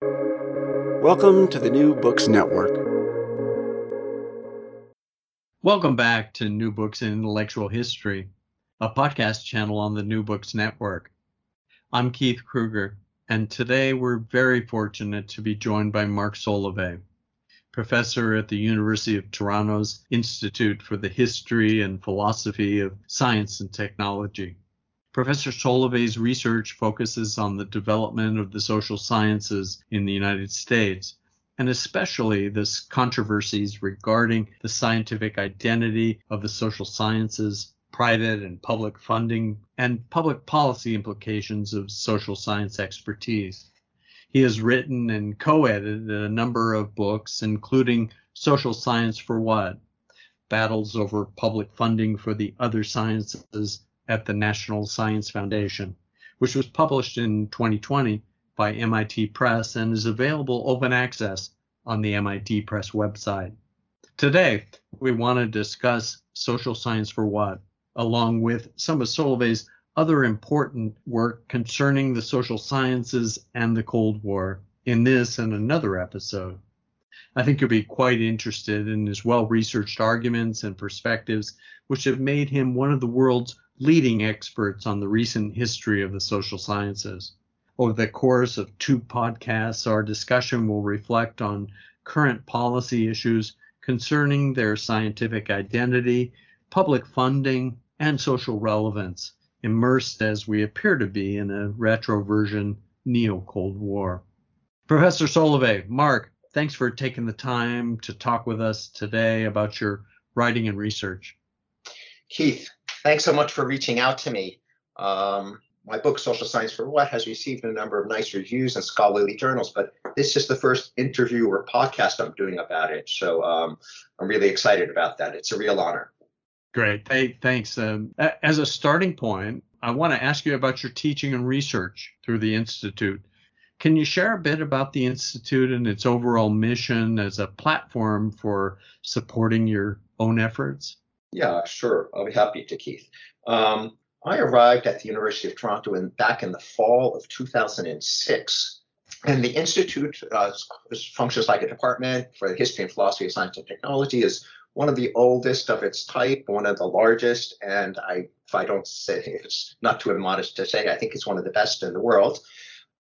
Welcome to the New Books Network. Welcome back to New Books in Intellectual History, a podcast channel on the New Books Network. I'm Keith Kruger, and today we're very fortunate to be joined by Mark Solovey, professor at the University of Toronto's Institute for the History and Philosophy of Science and Technology. Professor Solovey's research focuses on the development of the social sciences in the United States, and especially the controversies regarding the scientific identity of the social sciences, private and public funding, and public policy implications of social science expertise. He has written and co edited a number of books, including Social Science for What? Battles over Public Funding for the Other Sciences at the National Science Foundation, which was published in 2020 by MIT Press and is available open access on the MIT Press website. Today, we want to discuss social science for what, along with some of Solovey's other important work concerning the social sciences and the Cold War in this and another episode. I think you'll be quite interested in his well researched arguments and perspectives, which have made him one of the world's leading experts on the recent history of the social sciences. Over the course of two podcasts, our discussion will reflect on current policy issues concerning their scientific identity, public funding, and social relevance, immersed as we appear to be in a retroversion neo Cold War. Professor Solovey, Mark, thanks for taking the time to talk with us today about your writing and research. Keith, thanks so much for reaching out to me. Um, my book, Social Science for What, has received a number of nice reviews in scholarly journals, but this is the first interview or podcast I'm doing about it. So um, I'm really excited about that. It's a real honor. Great. Hey, thanks. Um, as a starting point, I want to ask you about your teaching and research through the Institute. Can you share a bit about the Institute and its overall mission as a platform for supporting your own efforts? Yeah, sure. I'll be happy to, Keith. Um, I arrived at the University of Toronto in, back in the fall of 2006. And the Institute uh, functions like a department for the history and philosophy of science and technology, is one of the oldest of its type, one of the largest. And I, if I don't say, it's not too immodest to say, I think it's one of the best in the world.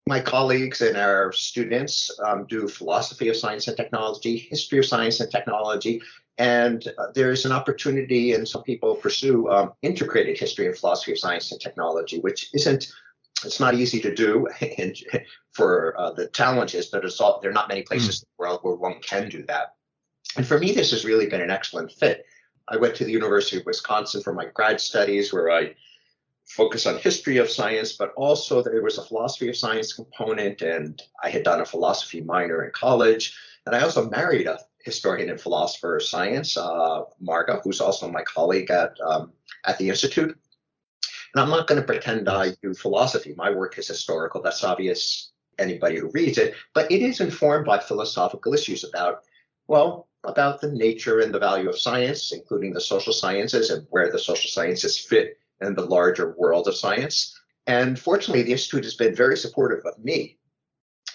My colleagues and our students um, do philosophy of science and technology, history of science and technology, and uh, there's an opportunity, and some people pursue um, integrated history and philosophy of science and technology, which isn't it's not easy to do and for uh, the challenges, but it's all, there are not many places mm. in the world where one can do that. And for me, this has really been an excellent fit. I went to the University of Wisconsin for my grad studies, where I focus on history of science, but also there was a philosophy of science component, and I had done a philosophy minor in college. And I also married a historian and philosopher of science, uh, Marga, who's also my colleague at um, at the institute. And I'm not going to pretend I do philosophy. My work is historical. That's obvious anybody who reads it. But it is informed by philosophical issues about, well, about the nature and the value of science, including the social sciences and where the social sciences fit in the larger world of science. And fortunately, the Institute has been very supportive of me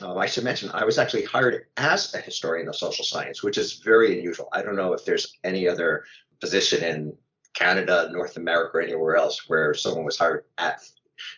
um, I should mention, I was actually hired as a historian of social science, which is very unusual. I don't know if there's any other position in Canada, North America, or anywhere else where someone was hired at,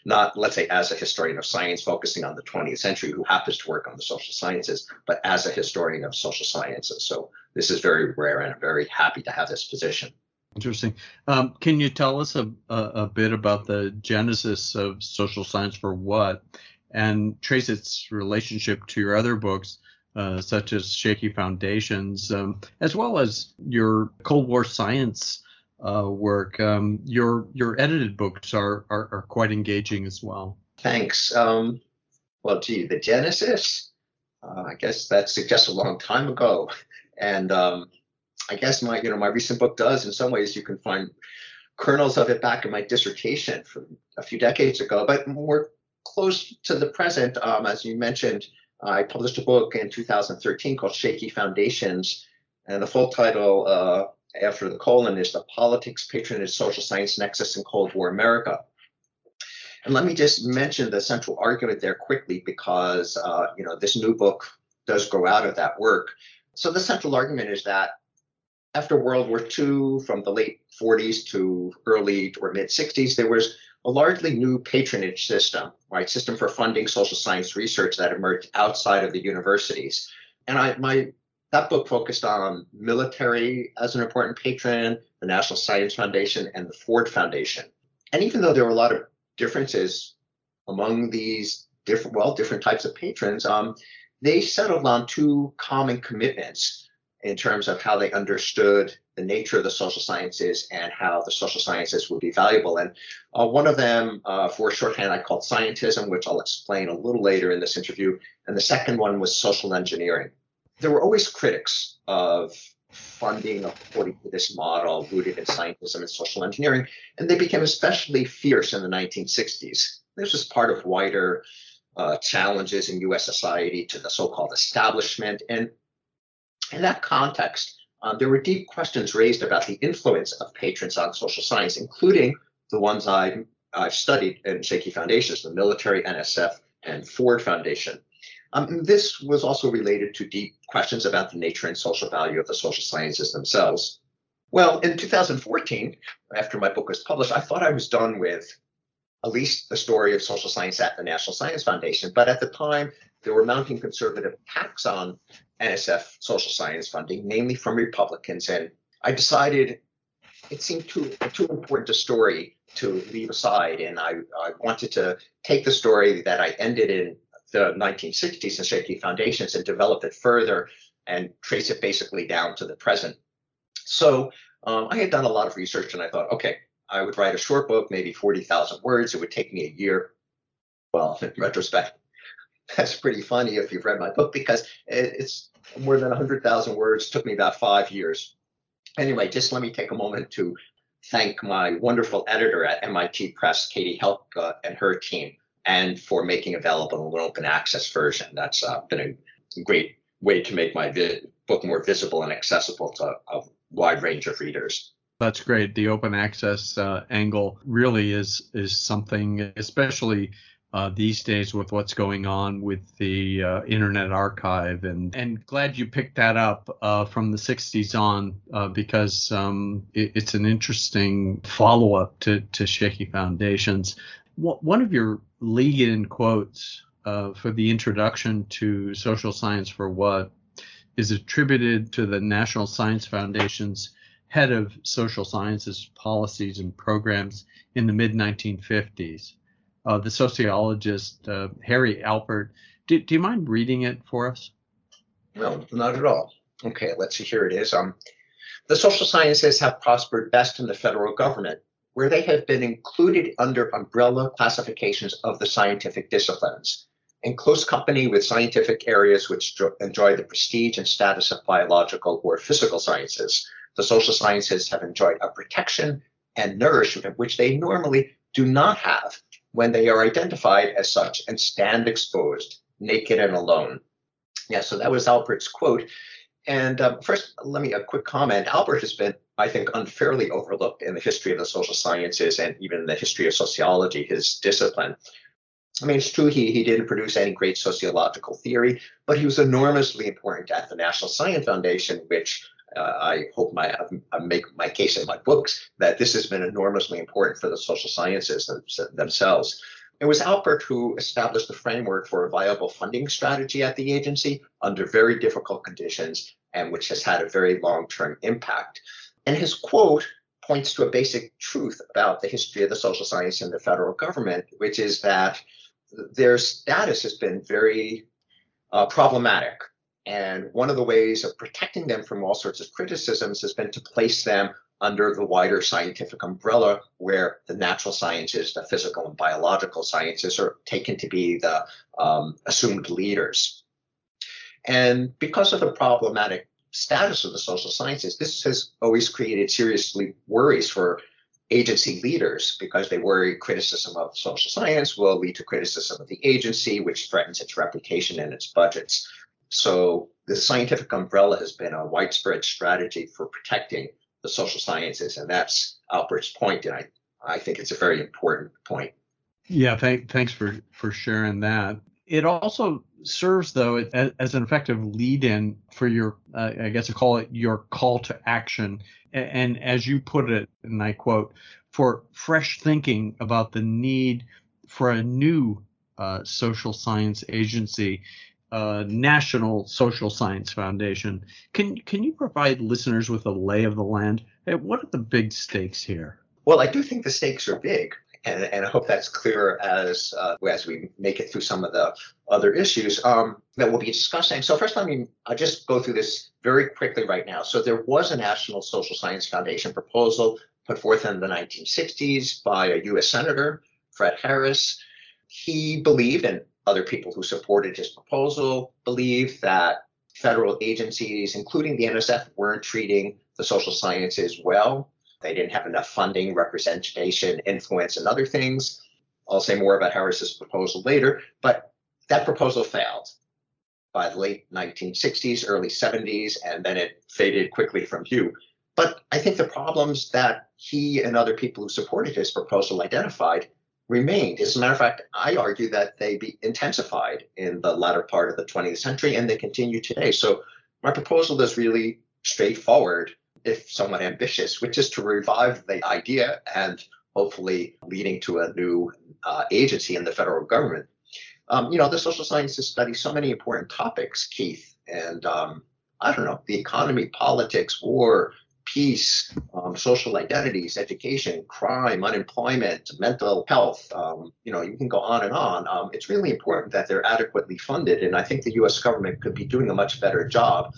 not let's say as a historian of science focusing on the 20th century who happens to work on the social sciences, but as a historian of social sciences. So this is very rare, and I'm very happy to have this position. Interesting. Um, can you tell us a, a, a, bit about the genesis of social science for what and trace its relationship to your other books, uh, such as Shaky Foundations, um, as well as your Cold War science uh, work. Um, your your edited books are, are, are quite engaging as well. Thanks. Um, well, gee, the genesis. Uh, I guess that suggests a long time ago. And um, I guess my, you know, my recent book does in some ways you can find kernels of it back in my dissertation from a few decades ago, but more close to the present, um, as you mentioned, I published a book in 2013 called Shaky Foundations, and the full title uh, after the colon is The Politics, Patronage, Social Science Nexus in Cold War America. And let me just mention the central argument there quickly because uh, you know this new book does grow out of that work. So the central argument is that after World War II, from the late 40s to early or mid 60s, there was a largely new patronage system, right? System for funding social science research that emerged outside of the universities. And I, my that book focused on military as an important patron, the National Science Foundation, and the Ford Foundation. And even though there were a lot of differences among these different, well, different types of patrons, um, they settled on two common commitments in terms of how they understood the nature of the social sciences and how the social sciences would be valuable. And uh, one of them, uh, for shorthand, I called scientism, which I'll explain a little later in this interview. And the second one was social engineering. There were always critics of funding according to this model rooted in scientism and social engineering, and they became especially fierce in the 1960s. This was part of wider uh, challenges in US society to the so called establishment. And in that context, um, there were deep questions raised about the influence of patrons on social science, including the ones I, I've studied in Shaky Foundations, the military, NSF, and Ford Foundation. Um, this was also related to deep questions about the nature and social value of the social sciences themselves. Well, in 2014, after my book was published, I thought I was done with at least the story of social science at the National Science Foundation. But at the time, there were mounting conservative attacks on NSF social science funding, mainly from Republicans. And I decided it seemed too too important a story to leave aside. And I, I wanted to take the story that I ended in the 1960s and Shaky Foundations and develop it further and trace it basically down to the present. So um, I had done a lot of research and I thought, okay, I would write a short book, maybe 40,000 words. It would take me a year. Well, in retrospect, that's pretty funny if you've read my book because it's more than 100,000 words. Took me about five years. Anyway, just let me take a moment to thank my wonderful editor at MIT Press, Katie Helke, and her team, and for making available an open access version. That's uh, been a great way to make my vi- book more visible and accessible to a wide range of readers. That's great. The open access uh, angle really is is something, especially uh, these days with what's going on with the uh, Internet Archive, and and glad you picked that up uh, from the '60s on uh, because um, it, it's an interesting follow up to to Shaky Foundations. One of your lead-in quotes uh, for the introduction to social science for what is attributed to the National Science Foundation's head of social sciences policies and programs in the mid 1950s uh, the sociologist uh, Harry Alpert. Do, do, you mind reading it for us? No, not at all. Okay, let's see. Here it is. Um, the social sciences have prospered best in the federal government, where they have been included under umbrella classifications of the scientific disciplines, in close company with scientific areas which enjoy the prestige and status of biological or physical sciences. The social sciences have enjoyed a protection and nourishment which they normally do not have when they are identified as such and stand exposed, naked and alone. Yeah, so that was Alpert's quote. And um, first, let me a quick comment. Alpert has been, I think, unfairly overlooked in the history of the social sciences and even the history of sociology, his discipline. I mean, it's true he, he didn't produce any great sociological theory, but he was enormously important at the National Science Foundation, which uh, I hope my I make my case in my books that this has been enormously important for the social sciences themselves. It was Alpert who established the framework for a viable funding strategy at the agency under very difficult conditions and which has had a very long-term impact. And his quote points to a basic truth about the history of the social science in the federal government, which is that their status has been very uh, problematic and one of the ways of protecting them from all sorts of criticisms has been to place them under the wider scientific umbrella where the natural sciences, the physical and biological sciences are taken to be the um, assumed leaders. And because of the problematic status of the social sciences, this has always created seriously worries for agency leaders because they worry criticism of social science will lead to criticism of the agency, which threatens its reputation and its budgets. So the scientific umbrella has been a widespread strategy for protecting the social sciences, and that's Alpert's point, and I, I think it's a very important point. Yeah, th- thanks for for sharing that. It also serves, though, as, as an effective lead-in for your, uh, I guess I call it your call to action. And, and as you put it, and I quote, for fresh thinking about the need for a new uh, social science agency, uh, National Social Science Foundation. Can can you provide listeners with a lay of the land? What are the big stakes here? Well, I do think the stakes are big and, and I hope that's clear as uh, as we make it through some of the other issues um, that we'll be discussing. So first, I mean, I'll just go through this very quickly right now. So there was a National Social Science Foundation proposal put forth in the 1960s by a U.S. Senator, Fred Harris. He believed, and other people who supported his proposal believed that federal agencies, including the NSF, weren't treating the social sciences well they didn't have enough funding, representation, influence, and other things. I'll say more about Harris's proposal later, but that proposal failed by the late 1960s, early 70s, and then it faded quickly from view. But I think the problems that he and other people who supported his proposal identified remained. As a matter of fact, I argue that they be intensified in the latter part of the 20th century and they continue today. So my proposal is really straightforward if somewhat ambitious, which is to revive the idea and hopefully leading to a new uh, agency in the federal government. Um, you know, the social sciences study so many important topics, Keith, and um, I don't know, the economy, politics, war, peace, um, social identities, education, crime, unemployment, mental health. Um, you know, you can go on and on. Um, it's really important that they're adequately funded, and I think the U.S. government could be doing a much better job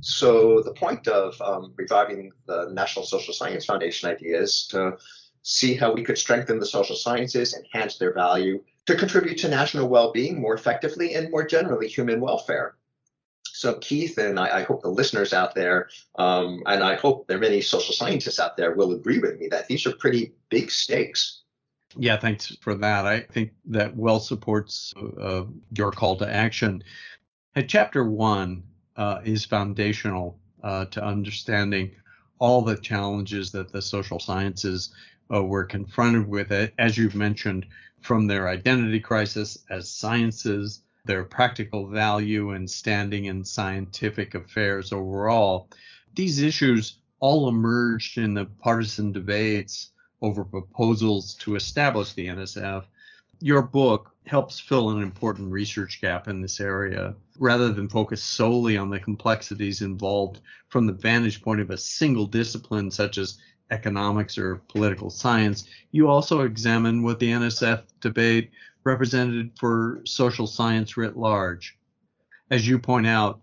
so the point of um, reviving the National Social Science Foundation idea is to see how we could strengthen the social sciences, enhance their value, to contribute to national well-being more effectively and more generally human welfare. So Keith and I, I hope the listeners out there, um, and I hope there are many social scientists out there will agree with me that these are pretty big stakes. Yeah, thanks for that. I think that well supports uh, your call to action. At chapter one, uh, is foundational uh, to understanding all the challenges that the social sciences uh, were confronted with, as you've mentioned, from their identity crisis as sciences, their practical value and standing in scientific affairs overall. These issues all emerged in the partisan debates over proposals to establish the NSF. Your book helps fill an important research gap in this area rather than focus solely on the complexities involved from the vantage point of a single discipline such as economics or political science. You also examine what the NSF debate represented for social science writ large. As you point out,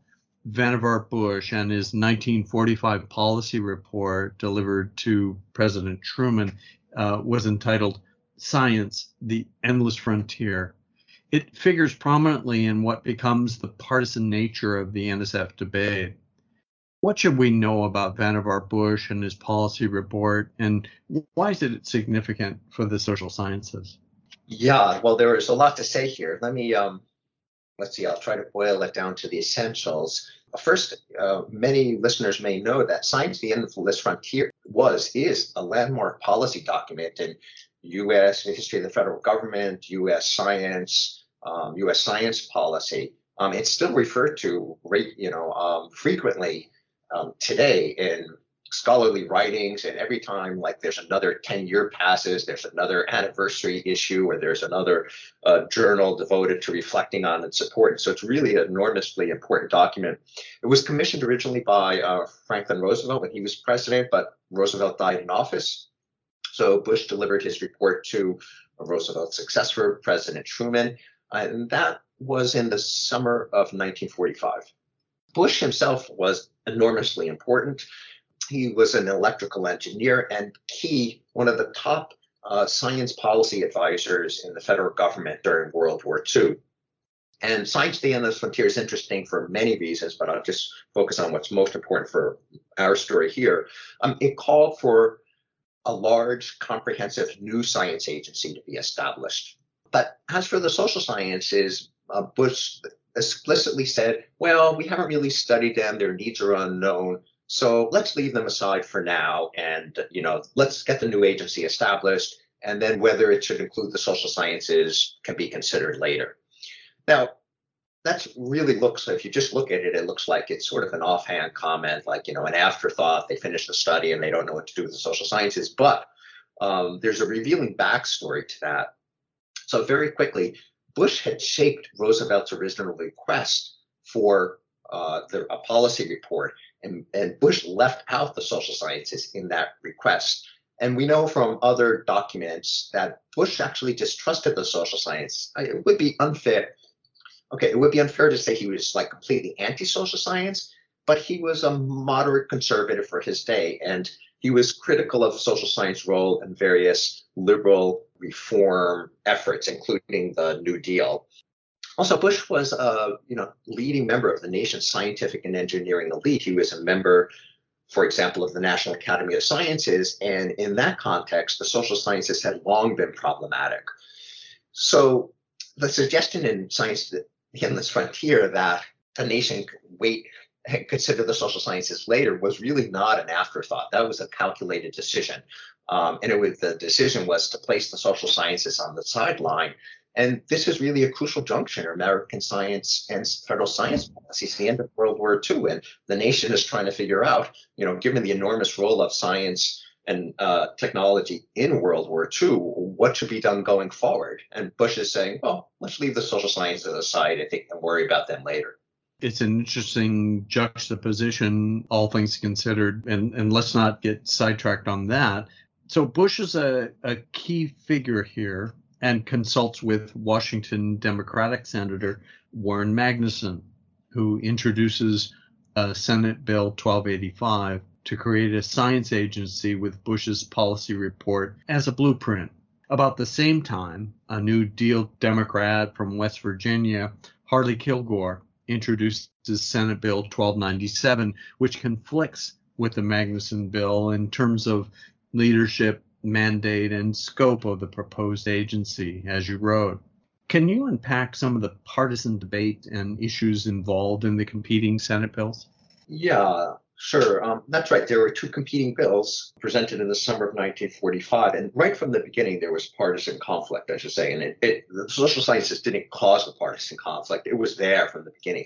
Vannevar Bush and his 1945 policy report delivered to President Truman uh, was entitled Science, the Endless Frontier it figures prominently in what becomes the partisan nature of the NSF debate. What should we know about Vannevar Bush and his policy report, and why is it significant for the social sciences? Yeah, well, there is a lot to say here. Let me, um, let's see, I'll try to boil it down to the essentials. First, uh, many listeners may know that Science, the Endless Frontier was, is a landmark policy document in U.S. history of the federal government, U.S. science, um, U.S. science policy, um, it's still referred to, you know, um, frequently um, today in scholarly writings. And every time, like, there's another 10 year passes, there's another anniversary issue, or there's another uh, journal devoted to reflecting on and supporting So it's really an enormously important document. It was commissioned originally by uh, Franklin Roosevelt when he was president, but Roosevelt died in office. So Bush delivered his report to Roosevelt's successor, President Truman. And that was in the summer of 1945. Bush himself was enormously important. He was an electrical engineer and key, one of the top uh, science policy advisors in the federal government during World War II. And Science the Endless Frontier is interesting for many reasons, but I'll just focus on what's most important for our story here. Um, it called for a large, comprehensive new science agency to be established. But as for the social sciences, uh, Bush explicitly said, well, we haven't really studied them, their needs are unknown. So let's leave them aside for now and you know let's get the new agency established and then whether it should include the social sciences can be considered later. Now, that really looks, if you just look at it, it looks like it's sort of an offhand comment, like, you know, an afterthought. They finished the study and they don't know what to do with the social sciences. But um, there's a revealing backstory to that. So, very quickly, Bush had shaped Roosevelt's original request for uh, the, a policy report, and, and Bush left out the social sciences in that request. And we know from other documents that Bush actually distrusted the social science. It would be unfair. Okay, it would be unfair to say he was like completely anti-social science, but he was a moderate conservative for his day, and he was critical of social science role in various liberal reform efforts, including the New Deal. Also, Bush was a you know leading member of the nation's scientific and engineering elite. He was a member for example, of the National Academy of Sciences. And in that context, the social sciences had long been problematic. So the suggestion in Science the Endless Frontier that a nation could wait and consider the social sciences later was really not an afterthought. That was a calculated decision. Um, and it was, the decision was to place the social sciences on the sideline and this is really a crucial junction in American science and federal science policies, the end of World War II. And the nation is trying to figure out, you know, given the enormous role of science and uh, technology in World War II, what should be done going forward? And Bush is saying, well, let's leave the social sciences aside and think and worry about them later. It's an interesting juxtaposition, all things considered, and, and let's not get sidetracked on that. So Bush is a, a key figure here and consults with Washington Democratic Senator Warren Magnuson, who introduces uh, Senate Bill 1285 to create a science agency with Bush's policy report as a blueprint. About the same time, a New Deal Democrat from West Virginia, Harley Kilgore, introduces Senate Bill 1297, which conflicts with the Magnuson bill in terms of leadership mandate and scope of the proposed agency, as you wrote. Can you unpack some of the partisan debate and issues involved in the competing Senate bills? Yeah, sure. Um, that's right. There were two competing bills presented in the summer of 1945. And right from the beginning, there was partisan conflict, I should say. And it, it, the social sciences didn't cause the partisan conflict, it was there from the beginning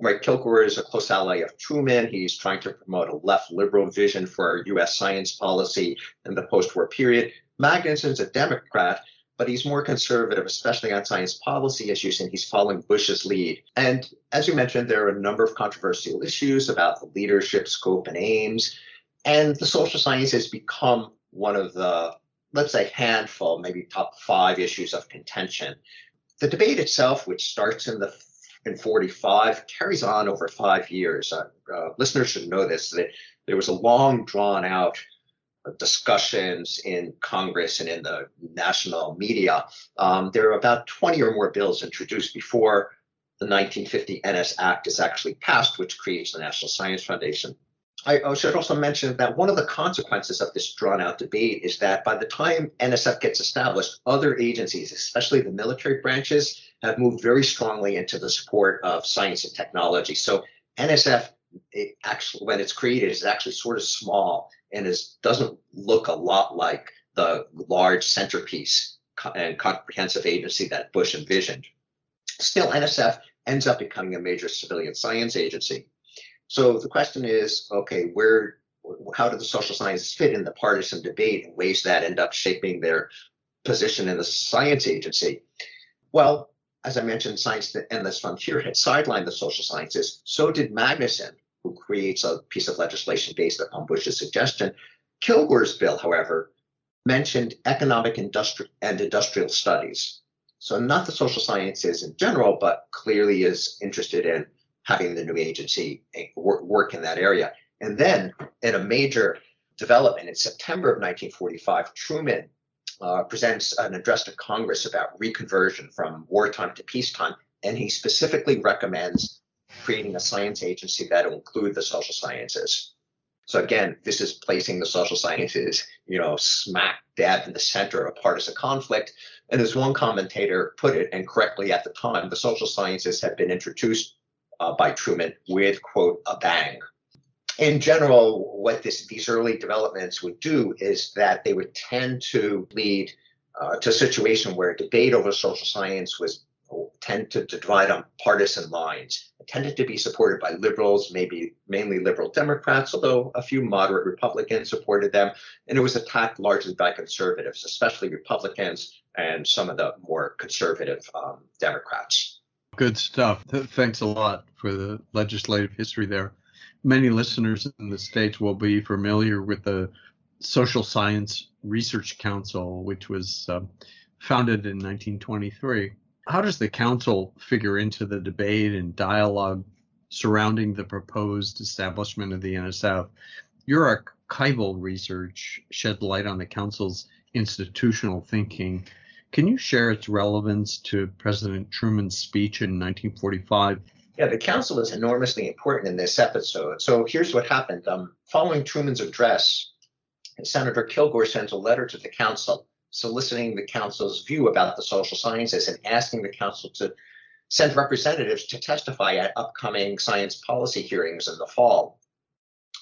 right, Kilgore is a close ally of Truman. He's trying to promote a left liberal vision for U.S. science policy in the post-war period. Magnuson's a Democrat, but he's more conservative, especially on science policy issues, and he's following Bush's lead. And as you mentioned, there are a number of controversial issues about the leadership, scope, and aims. And the social sciences has become one of the, let's say, handful, maybe top five issues of contention. The debate itself, which starts in the in 45 carries on over five years. Uh, uh, listeners should know this. That there was a long, drawn out discussions in Congress and in the national media. Um, there are about 20 or more bills introduced before the 1950 NSF Act is actually passed, which creates the National Science Foundation. I should also mention that one of the consequences of this drawn out debate is that by the time NSF gets established, other agencies, especially the military branches, have moved very strongly into the support of science and technology. So NSF, it actually, when it's created, is actually sort of small and is doesn't look a lot like the large centerpiece and comprehensive agency that Bush envisioned. Still, NSF ends up becoming a major civilian science agency. So the question is, okay, where, how do the social sciences fit in the partisan debate in ways that end up shaping their position in the science agency? Well, as I mentioned, Science and Endless Frontier had sidelined the social sciences. So did Magnuson, who creates a piece of legislation based upon Bush's suggestion. Kilgore's bill, however, mentioned economic industri- and industrial studies. So not the social sciences in general, but clearly is interested in having the new agency eh, work in that area. And then in a major development in September of 1945, Truman uh, presents an address to Congress about reconversion from wartime to peacetime. and he specifically recommends creating a science agency that will include the social sciences. So again, this is placing the social sciences, you know, smack dab in the center of a partisan conflict. And as one commentator put it, and correctly at the time, the social sciences had been introduced uh, by Truman with quote a bang. In general, what this, these early developments would do is that they would tend to lead uh, to a situation where debate over social science was tend to, to divide on partisan lines. It tended to be supported by liberals, maybe mainly liberal Democrats, although a few moderate Republicans supported them. And it was attacked largely by conservatives, especially Republicans and some of the more conservative um, Democrats. Good stuff. Thanks a lot for the legislative history there. Many listeners in the States will be familiar with the Social Science Research Council, which was uh, founded in 1923 how does the council figure into the debate and dialogue surrounding the proposed establishment of the NSF? Your archival research shed light on the council's institutional thinking. Can you share its relevance to President Truman's speech in 1945? Yeah, the council is enormously important in this episode. So here's what happened. Um, following Truman's address, Senator Kilgore sent a letter to the council soliciting the council's view about the social sciences and asking the council to send representatives to testify at upcoming science policy hearings in the fall.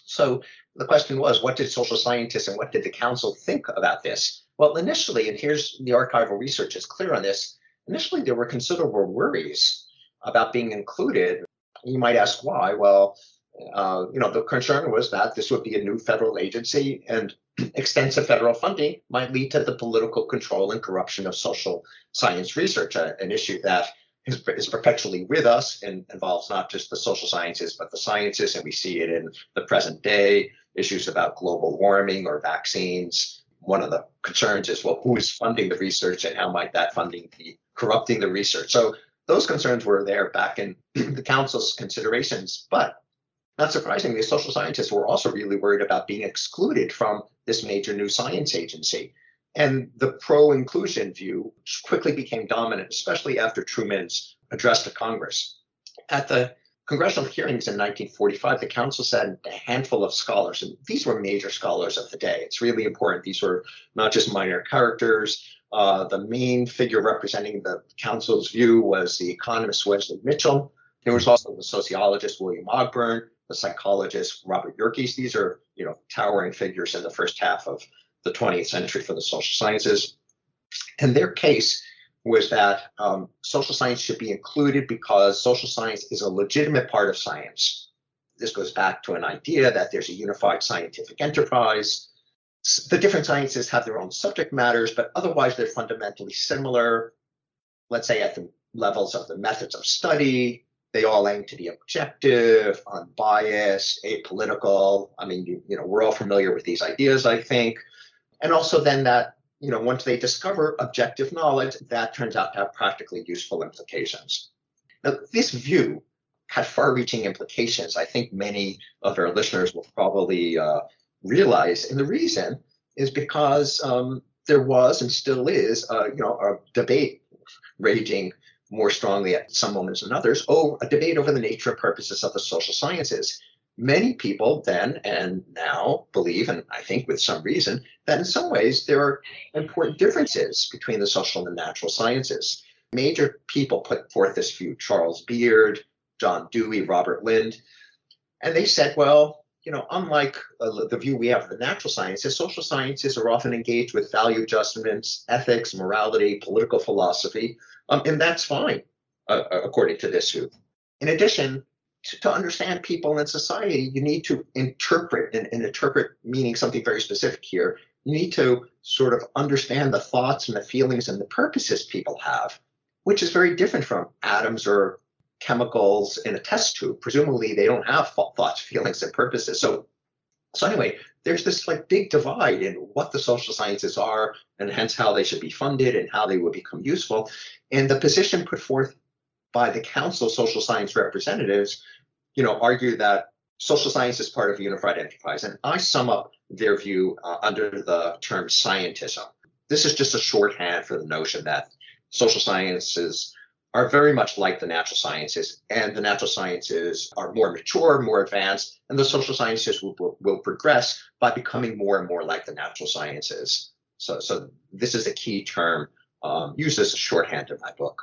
So the question was, what did social scientists and what did the council think about this? Well, initially, and here's the archival research is clear on this, initially there were considerable worries about being included. You might ask why. Well, uh, you know, the concern was that this would be a new federal agency and extensive federal funding might lead to the political control and corruption of social science research, uh, an issue that is, is, perpetually with us and involves not just the social sciences, but the sciences. And we see it in the present day issues about global warming or vaccines. One of the concerns is, well, who is funding the research and how might that funding be corrupting the research? So those concerns were there back in the council's considerations. But not surprisingly, social scientists were also really worried about being excluded from this major new science agency. And the pro inclusion view quickly became dominant, especially after Truman's address to Congress. At the congressional hearings in 1945, the council sent a handful of scholars, and these were major scholars of the day. It's really important. These were not just minor characters. Uh, the main figure representing the council's view was the economist Wesley Mitchell. There was also the sociologist William Ogburn, the psychologist Robert Yerkes. These are, you know, towering figures in the first half of the 20th century for the social sciences. And their case was that um, social science should be included because social science is a legitimate part of science. This goes back to an idea that there's a unified scientific enterprise. The different sciences have their own subject matters, but otherwise they're fundamentally similar, let's say at the levels of the methods of study, they all aim to be objective, unbiased, apolitical. I mean, you, you know, we're all familiar with these ideas, I think. And also then that, you know, once they discover objective knowledge, that turns out to have practically useful implications. Now, this view had far-reaching implications. I think many of our listeners will probably uh, realize, and the reason is because um, there was and still is, uh, you know, a debate raging more strongly at some moments than others, oh, a debate over the nature and purposes of the social sciences. Many people then and now believe, and I think with some reason, that in some ways there are important differences between the social and the natural sciences. Major people put forth this view Charles Beard, John Dewey, Robert Lynd, and they said, well, you know, unlike uh, the view we have of the natural sciences, social sciences are often engaged with value judgments, ethics, morality, political philosophy, um, and that's fine, uh, according to this view. In addition, to, to, understand people in society, you need to interpret, and, and interpret meaning something very specific here. You need to sort of understand the thoughts and the feelings and the purposes people have, which is very different from atoms or chemicals in a test tube. Presumably, they don't have thoughts, feelings, and purposes. So, so anyway, there's this like big divide in what the social sciences are and hence how they should be funded and how they would become useful. And the position put forth by the Council of Social Science Representatives, you know, argue that social science is part of a unified enterprise. And I sum up their view uh, under the term scientism. This is just a shorthand for the notion that social sciences are very much like the natural sciences, and the natural sciences are more mature, more advanced, and the social sciences will, will, will progress by becoming more and more like the natural sciences. So, so this is a key term um, used as a shorthand in my book.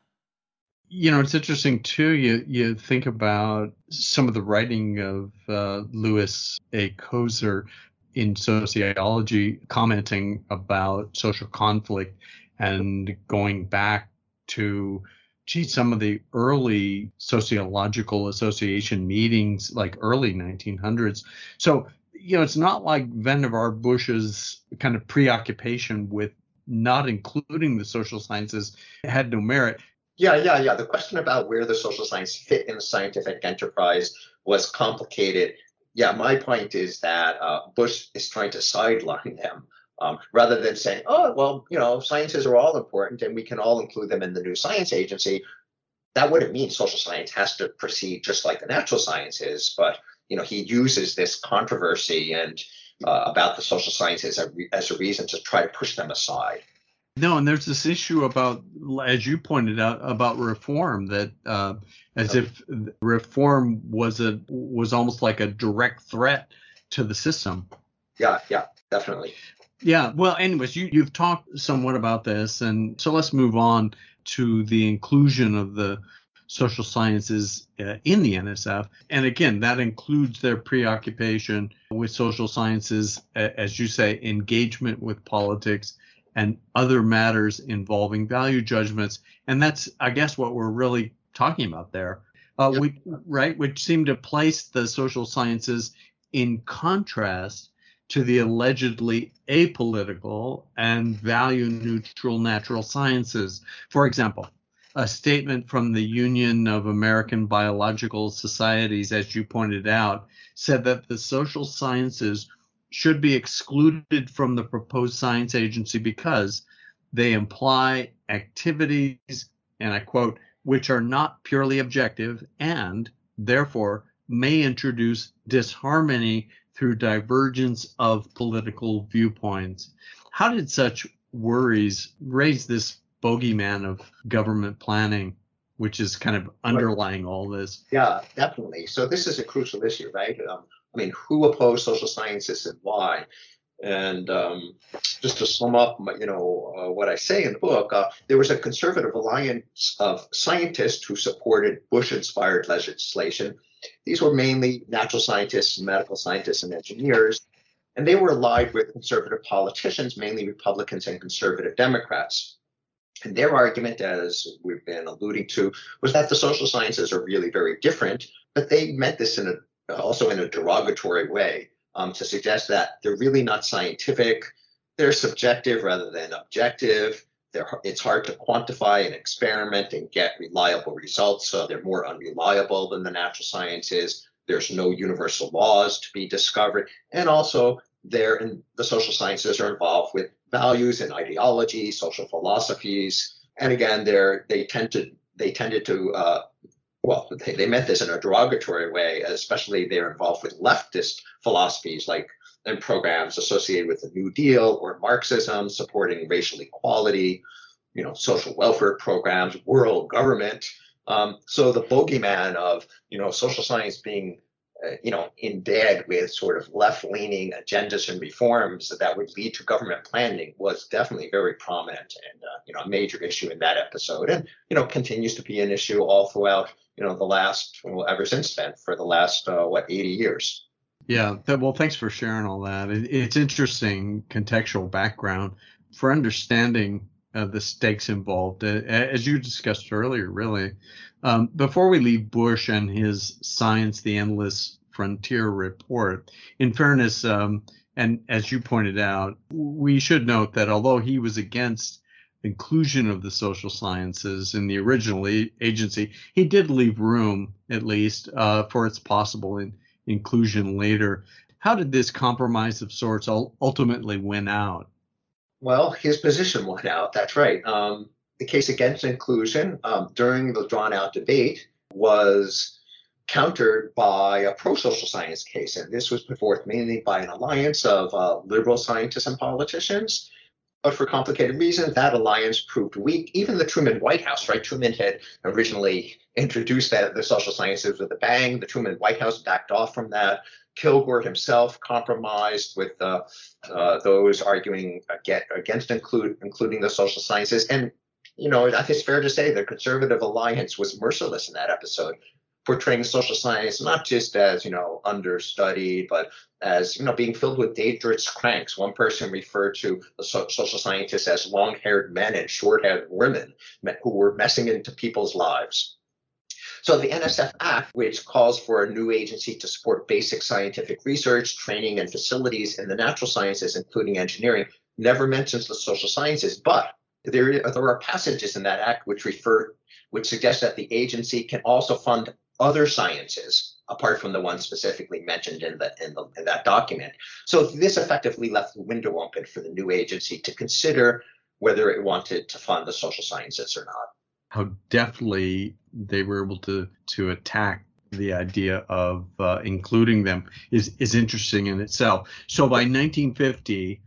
You know, it's interesting too. You you think about some of the writing of uh, Lewis A. Coser in sociology, commenting about social conflict and going back to gee, some of the early sociological association meetings, like early 1900s. So, you know, it's not like Vannevar Bush's kind of preoccupation with not including the social sciences had no merit. Yeah, yeah, yeah. The question about where the social science fit in the scientific enterprise was complicated. Yeah, my point is that uh, Bush is trying to sideline them um, rather than saying, oh, well, you know, sciences are all important and we can all include them in the new science agency. That wouldn't mean social science has to proceed just like the natural sciences, but you know, he uses this controversy and uh, about the social sciences as a, as a reason to try to push them aside. No, and there's this issue about, as you pointed out, about reform that, uh, as if reform was a was almost like a direct threat to the system. Yeah, yeah, definitely. Yeah. Well, anyways, you, you've talked somewhat about this. And so let's move on to the inclusion of the social sciences uh, in the NSF. And again, that includes their preoccupation with social sciences, as you say, engagement with politics and other matters involving value judgments. And that's, I guess, what we're really talking about there. Uh, yep. we, right, which seem to place the social sciences in contrast to the allegedly apolitical and value neutral natural sciences. For example, a statement from the Union of American Biological Societies, as you pointed out, said that the social sciences should be excluded from the proposed science agency because they imply activities, and I quote, which are not purely objective and therefore may introduce disharmony through divergence of political viewpoints. How did such worries raise this bogeyman of government planning, which is kind of underlying all this? Yeah, definitely. So this is a crucial issue, right? Um, I mean, who opposed social sciences and why? And um, just to sum up, you know, uh, what I say in the book, uh, there was a conservative alliance of scientists who supported Bush-inspired legislation these were mainly natural scientists, and medical scientists, and engineers, and they were allied with conservative politicians, mainly Republicans and conservative Democrats. And their argument, as we've been alluding to, was that the social sciences are really very different, but they meant this in a, also in a derogatory way um, to suggest that they're really not scientific, they're subjective rather than objective, They're, it's hard to quantify and experiment and get reliable results. So they're more unreliable than the natural sciences. There's no universal laws to be discovered. And also, they're in, the social sciences are involved with values and ideology, social philosophies. And again, they're, they tend to they tended to uh, well, they, they meant this in a derogatory way, especially they're involved with leftist philosophies like and programs associated with the New Deal or Marxism, supporting racial equality, you know, social welfare programs, world government. Um, so the bogeyman of you know social science being uh, you know in bed with sort of left-leaning agendas and reforms that would lead to government planning was definitely very prominent and uh, you know a major issue in that episode, and you know continues to be an issue all throughout you know the last well, ever since then for the last uh, what 80 years. Yeah, well, thanks for sharing all that. it's interesting contextual background for understanding uh, the stakes involved, uh, as you discussed earlier, really. Um, before we leave Bush and his Science, the Endless Frontier report, in fairness, um, and as you pointed out, we should note that although he was against inclusion of the social sciences in the original agency, he did leave room, at least, uh, for its possible in, inclusion later. How did this compromise of sorts ultimately win out? Well, his position won out. That's right. Um, the case against inclusion um, during the drawn out debate was countered by a pro social science case. And this was put forth mainly by an alliance of uh, liberal scientists and politicians. But for complicated reasons, that alliance proved weak. Even the Truman White House, right? Truman had originally introduced that, the social sciences with a bang. The Truman White House backed off from that. Kilgore himself compromised with uh, uh, those arguing against include, including the social sciences. And you know, I think it's fair to say the conservative alliance was merciless in that episode, portraying social science not just as, you know, understudied, but as, you know, being filled with dangerous cranks. One person referred to the so- social scientists as long haired men and short haired women who were messing into people's lives. So the NSF Act, which calls for a new agency to support basic scientific research, training, and facilities in the natural sciences, including engineering, never mentions the social sciences, but there, there are passages in that act which refer, which suggest that the agency can also fund other sciences apart from the ones specifically mentioned in, the, in, the, in that document. So this effectively left the window open for the new agency to consider whether it wanted to fund the social sciences or not. How deftly they were able to to attack the idea of uh, including them is is interesting in itself. So by 1950,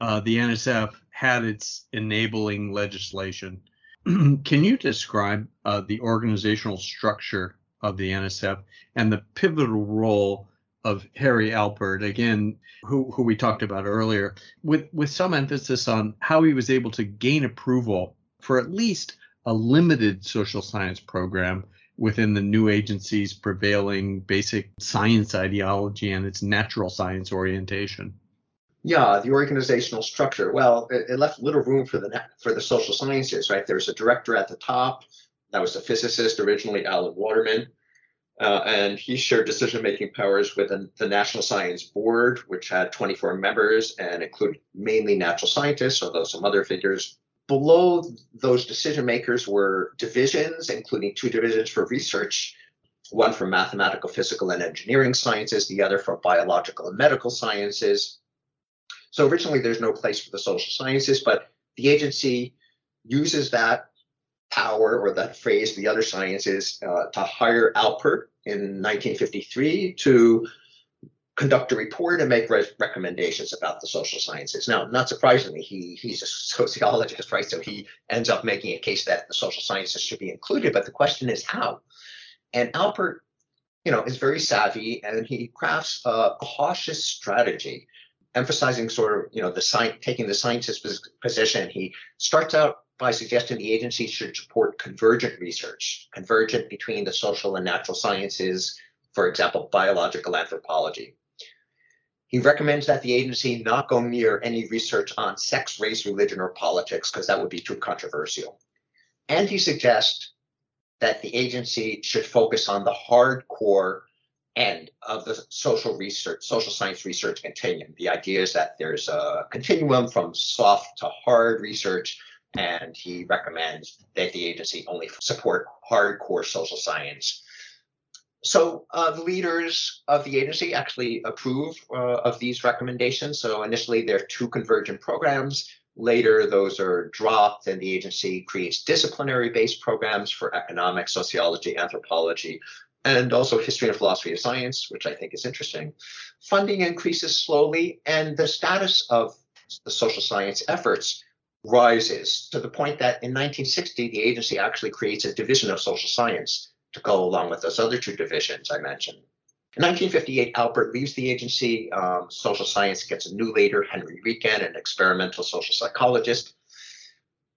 uh, the NSF had its enabling legislation. Can you describe uh, the organizational structure of the NSF and the pivotal role of Harry Alpert, again, who, who we talked about earlier, with, with some emphasis on how he was able to gain approval for at least a limited social science program within the new agency's prevailing basic science ideology and its natural science orientation. Yeah, the organizational structure. Well, it, it, left little room for the for the social sciences, right? There's a director at the top. That was a physicist originally, Alan Waterman, uh, and he shared decision-making powers with the National Science Board, which had 24 members and included mainly natural scientists, although some other figures. Below those decision makers were divisions, including two divisions for research, one for mathematical, physical, and engineering sciences, the other for biological and medical sciences so originally there's no place for the social sciences, but the agency uses that power or that phrase, the other sciences, uh, to hire Alpert in 1953 to conduct a report and make re- recommendations about the social sciences. Now, not surprisingly, he he's a sociologist, right? So he ends up making a case that the social sciences should be included. But the question is how. And Alpert, you know, is very savvy and he crafts a cautious strategy emphasizing sort of you know the science taking the scientist position he starts out by suggesting the agency should support convergent research convergent between the social and natural sciences for example biological anthropology. He recommends that the agency not go near any research on sex race religion or politics because that would be too controversial. And he suggests that the agency should focus on the hardcore end of the social research, social science research continuum. The idea is that there's a continuum from soft to hard research, and he recommends that the agency only support hardcore social science. So uh, the leaders of the agency actually approve uh, of these recommendations. So initially, there are two convergent programs. Later, those are dropped, and the agency creates disciplinary based programs for economics, sociology, anthropology, and also history and philosophy of science, which I think is interesting. Funding increases slowly, and the status of the social science efforts rises to the point that in 1960, the agency actually creates a division of social science to go along with those other two divisions I mentioned. In 1958, Alpert leaves the agency. Um, social science gets a new leader, Henry Riecken, an experimental social psychologist.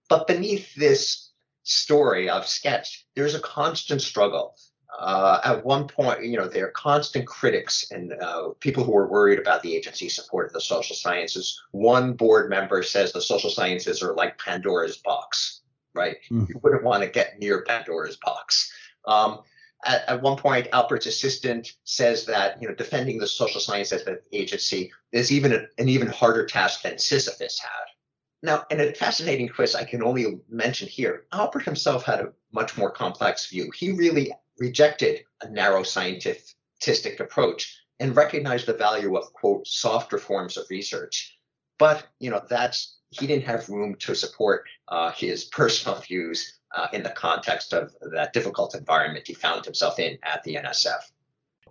But beneath this story of sketch, there's a constant struggle uh, at one point, you know, they're constant critics and uh, people who are worried about the agency's support of the social sciences. One board member says the social sciences are like Pandora's box, right? Mm. You wouldn't want to get near Pandora's box. Um, at, at, one point, Alpert's assistant says that you know defending the social sciences at the agency is even a, an even harder task than Sisyphus had. Now, in a fascinating twist I can only mention here, Albert himself had a much more complex view. He really rejected a narrow scientific approach and recognized the value of, quote, softer forms of research. But, you know, that's, he didn't have room to support uh, his personal views uh, in the context of that difficult environment he found himself in at the NSF.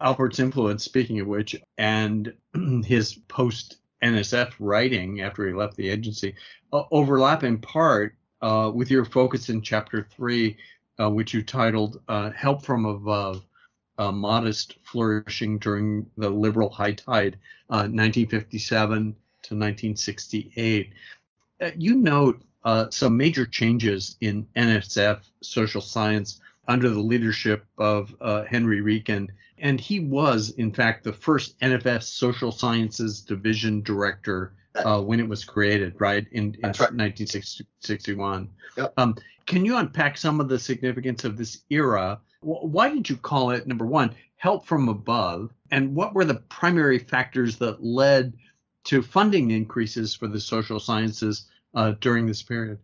Alpert's influence, speaking of which, and his post NSF writing after he left the agency uh, overlap in part uh, with your focus in chapter three, uh, which you titled uh, Help from Above Modest Flourishing During the Liberal High Tide, 1957 uh, to 1968. Uh, you note some major changes in NSF social science under the leadership of Henry Riecken and he was, in fact, the first NSF Social Sciences Division Director uh, when it was created, right, in, in right. 1961. Yep. Um, can you unpack some of the significance of this era? Why did you call it, number one, help from above? And what were the primary factors that led to funding increases for the social sciences uh, during this period?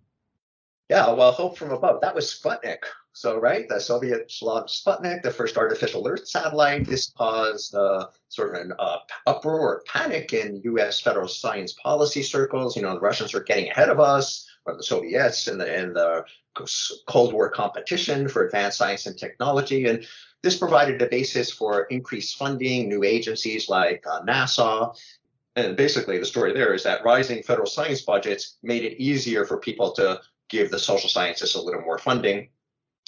Yeah, well, Hope from above. That was Sputnik. So, right, the Soviets launched Sputnik, the first artificial Earth satellite. This caused uh, sort of an uh, uproar or panic in U.S. federal science policy circles. You know, the Russians are getting ahead of us, or the Soviets, in the, in the Cold War competition for advanced science and technology. And this provided a basis for increased funding, new agencies like uh, NASA. And basically, the story there is that rising federal science budgets made it easier for people to give the social sciences a little more funding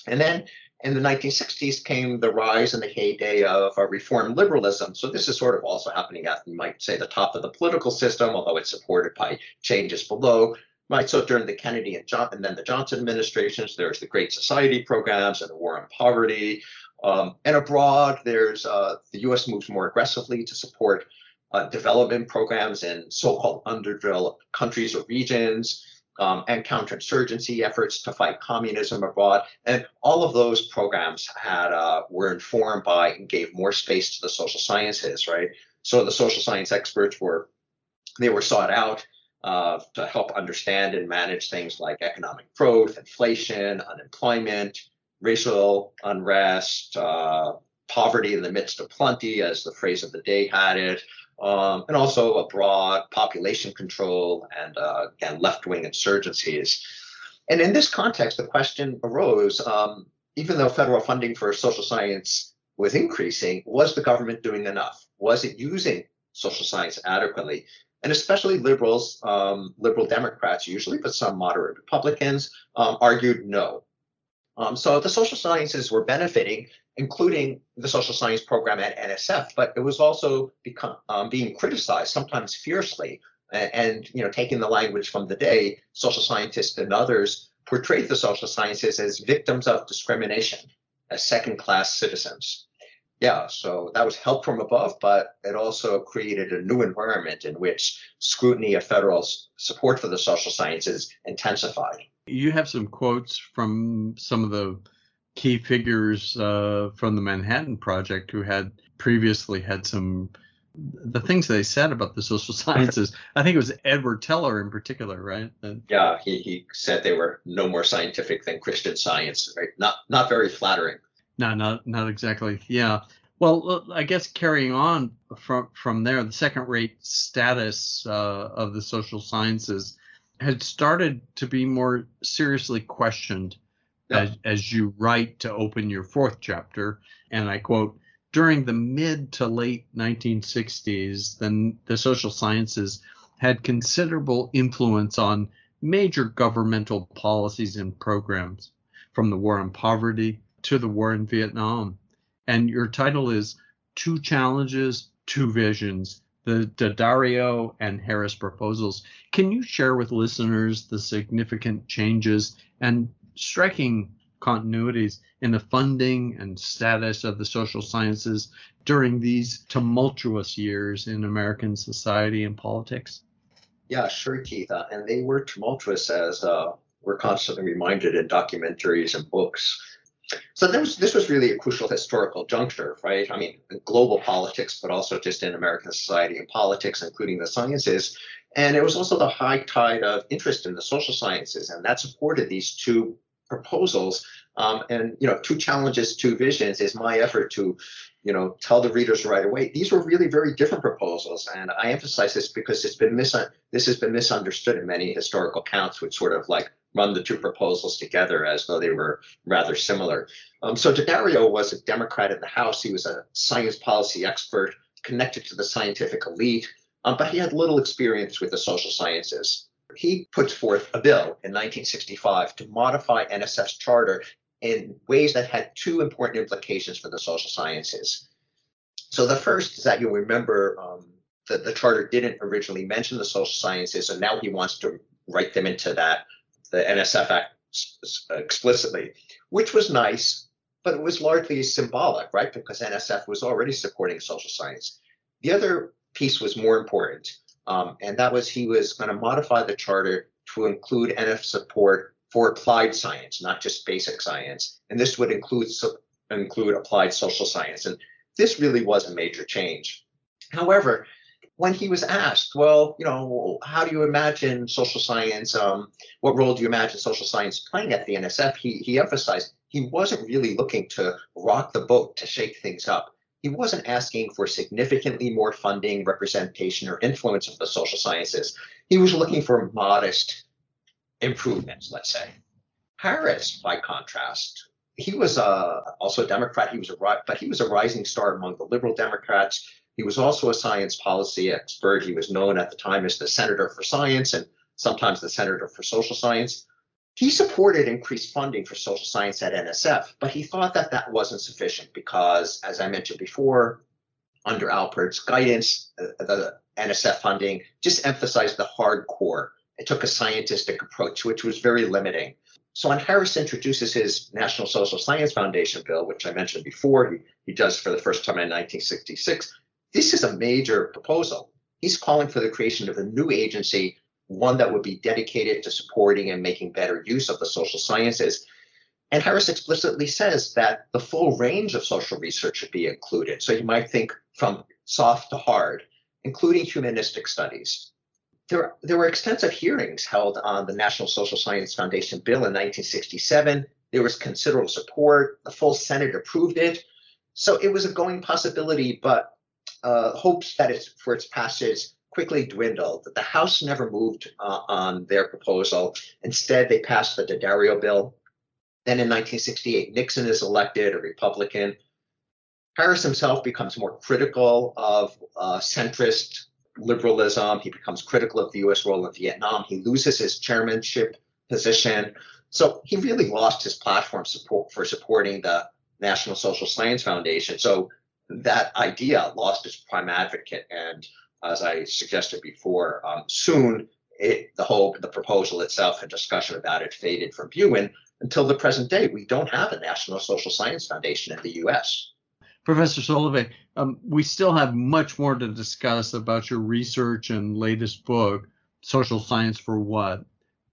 and then in the 1960s came the rise and the heyday of uh, reform liberalism. So this is sort of also happening at, you might say, the top of the political system, although it's supported by changes below. Right. So during the Kennedy and, John, and then the Johnson administrations, there's the Great Society programs and the war on poverty. Um, and abroad, there's uh, the U.S. moves more aggressively to support uh, development programs in so-called underdeveloped countries or regions um, and counterinsurgency efforts to fight communism abroad. And all of those programs had uh, were informed by and gave more space to the social sciences, right? So the social science experts were they were sought out uh, to help understand and manage things like economic growth, inflation, unemployment, racial unrest, uh, poverty in the midst of plenty, as the phrase of the day had it, um, and also a broad population control and uh, again left-wing insurgencies. And in this context, the question arose: um, even though federal funding for social science was increasing, was the government doing enough? Was it using social science adequately? And especially liberals, um, liberal Democrats usually, but some moderate Republicans um, argued no. Um, so the social sciences were benefiting, including the social science program at NSF, but it was also become, um, being criticized, sometimes fiercely. And, and, you know, taking the language from the day, social scientists and others portrayed the social sciences as victims of discrimination, as second-class citizens. Yeah, so that was help from above, but it also created a new environment in which scrutiny of federal support for the social sciences intensified. You have some quotes from some of the key figures uh, from the Manhattan Project who had previously had some the things they said about the social sciences. I think it was Edward Teller in particular, right? yeah, he, he said they were no more scientific than Christian Science. Right? Not not very flattering. No, not not exactly. Yeah. Well, I guess carrying on from from there, the second-rate status uh, of the social sciences had started to be more seriously questioned as, as you write to open your fourth chapter. And I quote, during the mid to late 1960s, then the social sciences had considerable influence on major governmental policies and programs, from the war on poverty to the war in Vietnam. And your title is Two Challenges, Two Visions the Daddario and Harris proposals. Can you share with listeners the significant changes and striking continuities in the funding and status of the social sciences during these tumultuous years in American society and politics? Yeah, sure, Keith. Uh, and they were tumultuous as uh, we're constantly reminded in documentaries and books. So this was, this was really a crucial historical juncture, right? I mean, global politics, but also just in American society and politics, including the sciences. And it was also the high tide of interest in the social sciences, and that supported these two proposals. Um, and you know, two challenges, two visions is my effort to, you know, tell the readers right away. These were really very different proposals, and I emphasize this because it's been mis- this has been misunderstood in many historical accounts, which sort of like run the two proposals together as though they were rather similar. Um, so Daddario was a Democrat in the House. He was a science policy expert connected to the scientific elite, um, but he had little experience with the social sciences. He puts forth a bill in 1965 to modify NSF's charter in ways that had two important implications for the social sciences. So the first is that you'll remember um, that the charter didn't originally mention the social sciences, and now he wants to write them into that the NSF Act explicitly, which was nice, but it was largely symbolic, right? Because NSF was already supporting social science. The other piece was more important, um, and that was he was going to modify the charter to include NSF support for applied science, not just basic science, and this would include include applied social science. And this really was a major change. However, when he was asked, well, you know, how do you imagine social science? Um, what role do you imagine social science playing at the NSF? He, he emphasized he wasn't really looking to rock the boat, to shake things up. He wasn't asking for significantly more funding, representation, or influence of the social sciences. He was looking for modest improvements, let's say. Harris, by contrast, he was uh, also a Democrat. He was a but he was a rising star among the liberal Democrats. He was also a science policy expert. He was known at the time as the Senator for Science and sometimes the Senator for Social Science. He supported increased funding for social science at NSF, but he thought that that wasn't sufficient because, as I mentioned before, under Alpert's guidance, uh, the NSF funding just emphasized the hardcore. It took a scientific approach, which was very limiting. So when Harris introduces his National Social Science Foundation bill, which I mentioned before, he, he does for the first time in 1966, this is a major proposal. He's calling for the creation of a new agency, one that would be dedicated to supporting and making better use of the social sciences. And Harris explicitly says that the full range of social research should be included. So you might think from soft to hard, including humanistic studies. There, there were extensive hearings held on the National Social Science Foundation bill in 1967. There was considerable support. The full Senate approved it. So it was a going possibility, but uh, hopes that it's for its passage quickly dwindled. The House never moved uh, on their proposal. Instead, they passed the Daddario bill. Then in 1968, Nixon is elected, a Republican. Harris himself becomes more critical of uh, centrist liberalism. He becomes critical of the U.S. role in Vietnam. He loses his chairmanship position. So he really lost his platform support for supporting the National Social Science Foundation. So that idea lost its prime advocate. And as I suggested before, um, soon it, the whole the proposal itself and discussion about it faded from view. And until the present day, we don't have a National Social Science Foundation in the U.S. Professor Solovey, um, we still have much more to discuss about your research and latest book, Social Science for What?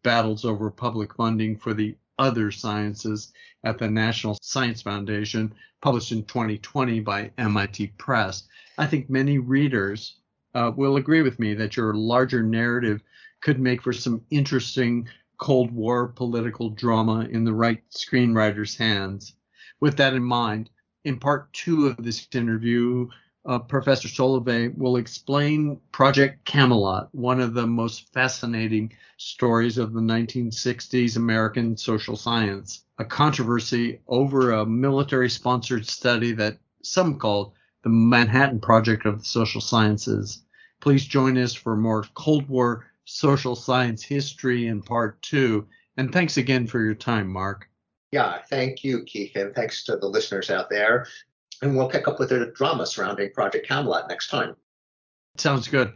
Battles over Public Funding for the Other Sciences at the National Science Foundation, published in 2020 by MIT Press. I think many readers uh, will agree with me that your larger narrative could make for some interesting Cold War political drama in the right screenwriter's hands. With that in mind, in part two of this interview, uh, Professor Solovey will explain Project Camelot, one of the most fascinating stories of the 1960s American social science, a controversy over a military sponsored study that some called the Manhattan Project of the Social Sciences. Please join us for more Cold War social science history in part two. And thanks again for your time, Mark. Yeah, thank you, Keith, and thanks to the listeners out there. And we'll pick up with the drama surrounding Project Camelot next time. Sounds good.